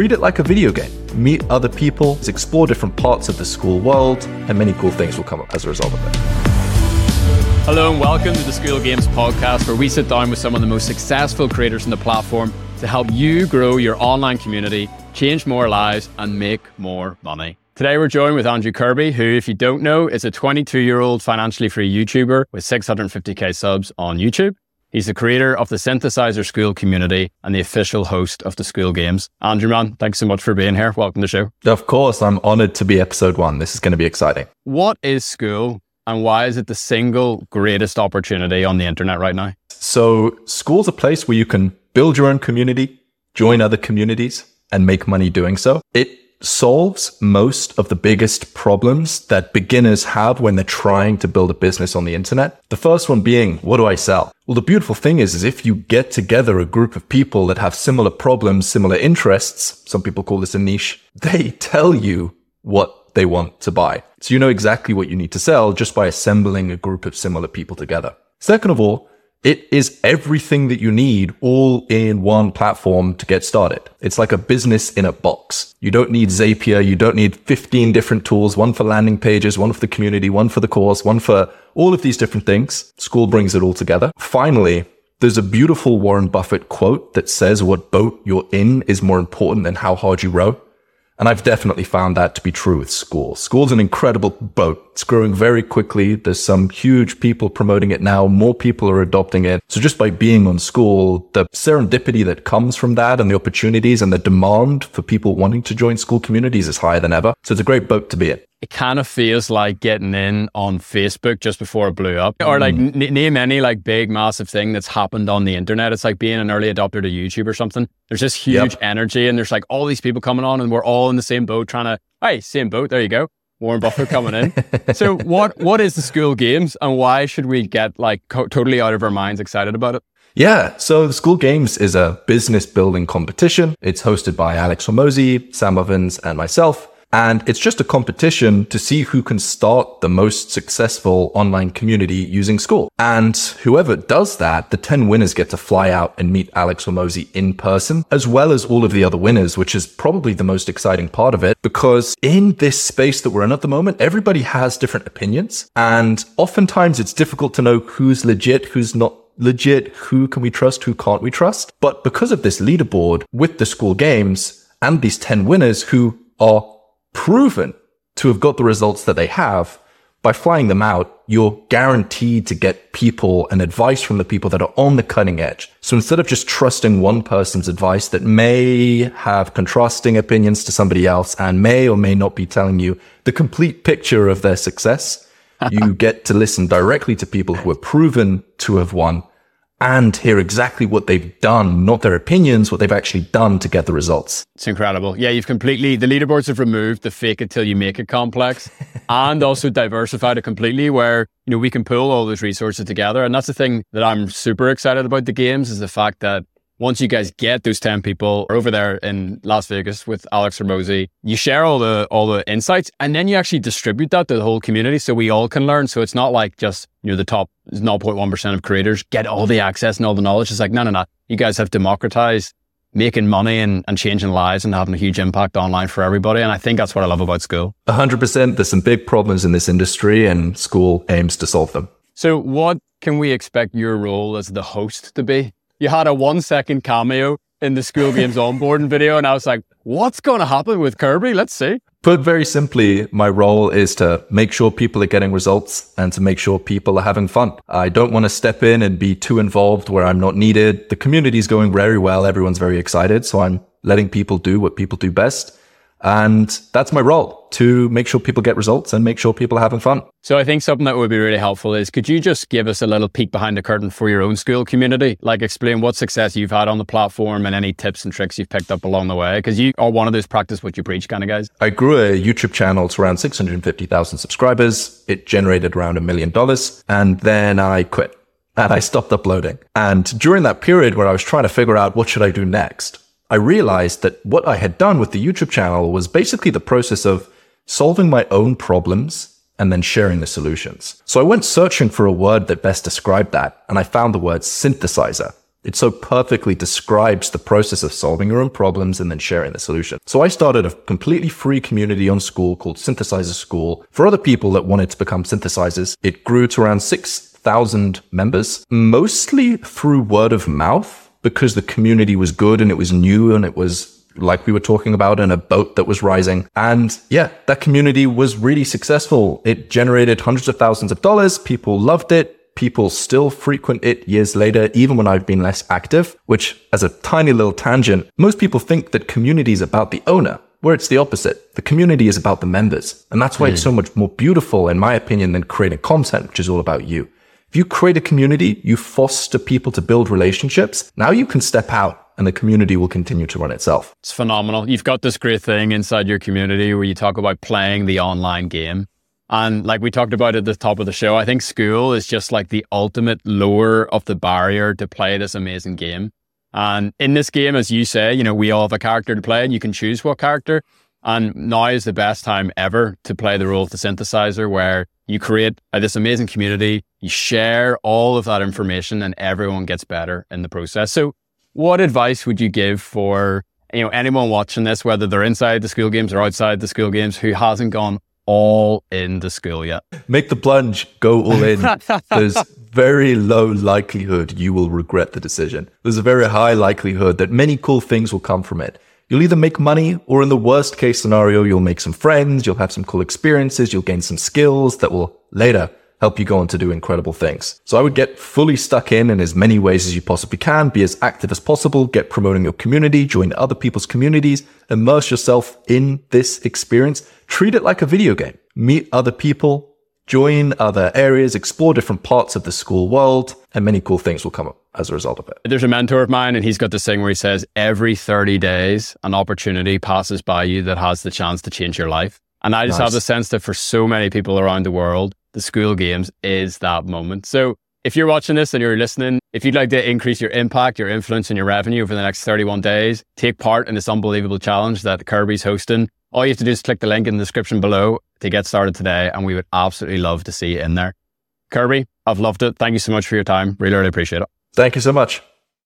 treat it like a video game. Meet other people, explore different parts of the Skool world, and many cool things will come up as a result of it. Hello and welcome to the Skool Games podcast, where we sit down with some of the most successful creators on the platform to help you grow your online community, change more lives, and make more money. Today we're joined with Andrew Kirby, who, if you don't know, is a 22 year old financially free YouTuber with 650k subs on YouTube. He's the creator of the Synthesizer School community and the official host of the Skool Games. Andrew, man, thanks so much for being here. Welcome to the show. Of course, I'm honored to be episode one. This is going to be exciting. What is Skool and why is it the single greatest opportunity on the internet right now? So, Skool's a place where you can build your own community, join other communities, and make money doing so. It solves most of the biggest problems that beginners have when they're trying to build a business on the internet. The first one being, what do I sell? Well, the beautiful thing is, is if you get together a group of people that have similar problems, similar interests, some people call this a niche, they tell you what they want to buy. So you know exactly what you need to sell just by assembling a group of similar people together. Second of all, it is everything that you need all in one platform to get started. It's like a business in a box. You don't need Zapier. You don't need 15 different tools, one for landing pages, one for the community, one for the course, one for all of these different things. Skool brings it all together. Finally, there's a beautiful Warren Buffett quote that says what boat you're in is more important than how hard you row. And I've definitely found that to be true with Skool. Skool's an incredible boat. It's growing very quickly. There's some huge people promoting it now. More people are adopting it. So just by being on Skool, the serendipity that comes from that and the opportunities and the demand for people wanting to join Skool communities is higher than ever. So it's a great boat to be in it kind of feels like getting in on Facebook just before it blew up, or like mm. n- name any like big massive thing that's happened on the internet. It's like being an early adopter to YouTube or something. There's this huge yep. energy, and there's like all these people coming on, and we're all in the same boat, trying to hey, same boat. There you go. Warren Buffett coming in. so what what is the Skool games, and why should we get like co- totally out of our minds excited about it? Yeah, so the Skool Games is a business building competition. It's hosted by Alex Hormozi, Sam Evans, and myself. And it's just a competition to see who can start the most successful online community using Skool. And whoever does that, the 10 winners get to fly out and meet Alex Hormozi in person, as well as all of the other winners, which is probably the most exciting part of it. Because in this space that we're in at the moment, everybody has different opinions. And oftentimes it's difficult to know who's legit, who's not legit, who can we trust, who can't we trust. But because of this leaderboard with the Skool games and these 10 winners who are proven to have got the results that they have, by flying them out, you're guaranteed to get people and advice from the people that are on the cutting edge. So instead of just trusting one person's advice that may have contrasting opinions to somebody else and may or may not be telling you the complete picture of their success, you get to listen directly to people who are proven to have won and hear exactly what they've done, not their opinions, what they've actually done to get the results. It's incredible. Yeah, you've completely, the leaderboards have removed the fake it till you make it complex and also diversified it completely where, you know, we can pull all those resources together. And that's the thing that I'm super excited about the games is the fact that once you guys get those 10 people over there in Las Vegas with Alex Hormozi, you share all the all the insights and then you actually distribute that to the whole community so we all can learn. So it's not like just, you know, the top 0.1% of creators get all the access and all the knowledge. It's like, no, no, no. You guys have democratized making money and, and changing lives and having a huge impact online for everybody. And I think that's what I love about Skool. 100%. There's some big problems in this industry and Skool aims to solve them. So what can we expect your role as the host to be? You had a one second cameo in the Skool games onboarding video, and I was like, what's going to happen with Kirby? Let's see. Put very simply, my role is to make sure people are getting results and to make sure people are having fun. I don't want to step in and be too involved where I'm not needed. The community is going very well. Everyone's very excited. So I'm letting people do what people do best. And that's my role to make sure people get results and make sure people are having fun. So I think something that would be really helpful is could you just give us a little peek behind the curtain for your own Skool community? Like explain what success you've had on the platform and any tips and tricks you've picked up along the way. Because you are one of those practice what you preach kind of guys. I grew a YouTube channel to around 650,000 subscribers. It generated around a million dollars and then I quit and I stopped uploading. And during that period where I was trying to figure out what should I do next, I realized that what I had done with the YouTube channel was basically the process of solving my own problems and then sharing the solutions. So I went searching for a word that best described that, and I found the word synthesizer. It so perfectly describes the process of solving your own problems and then sharing the solution. So I started a completely free community on Skool called Synthesizer School for other people that wanted to become synthesizers. It grew to around 6,000 members, mostly through word of mouth because the community was good and it was new and it was like we were talking about in a boat that was rising. And yeah, that community was really successful. It generated hundreds of thousands of dollars. People loved it people still frequent it years later, even when I've been less active, which as a tiny little tangent, most people think that community is about the owner, where it's the opposite. The community is about the members. And that's why mm. it's so much more beautiful, in my opinion, than creating content, which is all about you. If you create a community, you foster people to build relationships. Now you can step out and the community will continue to run itself. It's phenomenal. You've got this great thing inside your community where you talk about playing the online game. And like we talked about at the top of the show, I think Skool is just like the ultimate lower of the barrier to play this amazing game. And in this game, as you say, you know, we all have a character to play and you can choose what character. And now is the best time ever to play the role of the synthesizer where you create uh, this amazing community, you share all of that information and everyone gets better in the process. So what advice would you give for you know anyone watching this, whether they're inside the Skool games or outside the Skool games, who hasn't gone all in the Skool yet. Make the plunge, go all in. There's very low likelihood you will regret the decision. There's a very high likelihood that many cool things will come from it. You'll either make money or in the worst case scenario, you'll make some friends, you'll have some cool experiences, you'll gain some skills that will later help you go on to do incredible things. So I would get fully stuck in in as many ways as you possibly can, be as active as possible, get promoting your community, join other people's communities, immerse yourself in this experience, treat it like a video game, meet other people, join other areas, explore different parts of the Skool world, and many cool things will come up as a result of it. There's a mentor of mine, and he's got this thing where he says, every 30 days, an opportunity passes by you that has the chance to change your life. And I just nice. have the sense that for so many people around the world, the Skool games is that moment. So if you're watching this and you're listening, if you'd like to increase your impact, your influence, and your revenue over the next 31 days, take part in this unbelievable challenge that Kirby's hosting. All you have to do is click the link in the description below to get started today, and we would absolutely love to see you in there. Kirby, I've loved it. Thank you so much for your time. Really, really appreciate it. Thank you so much.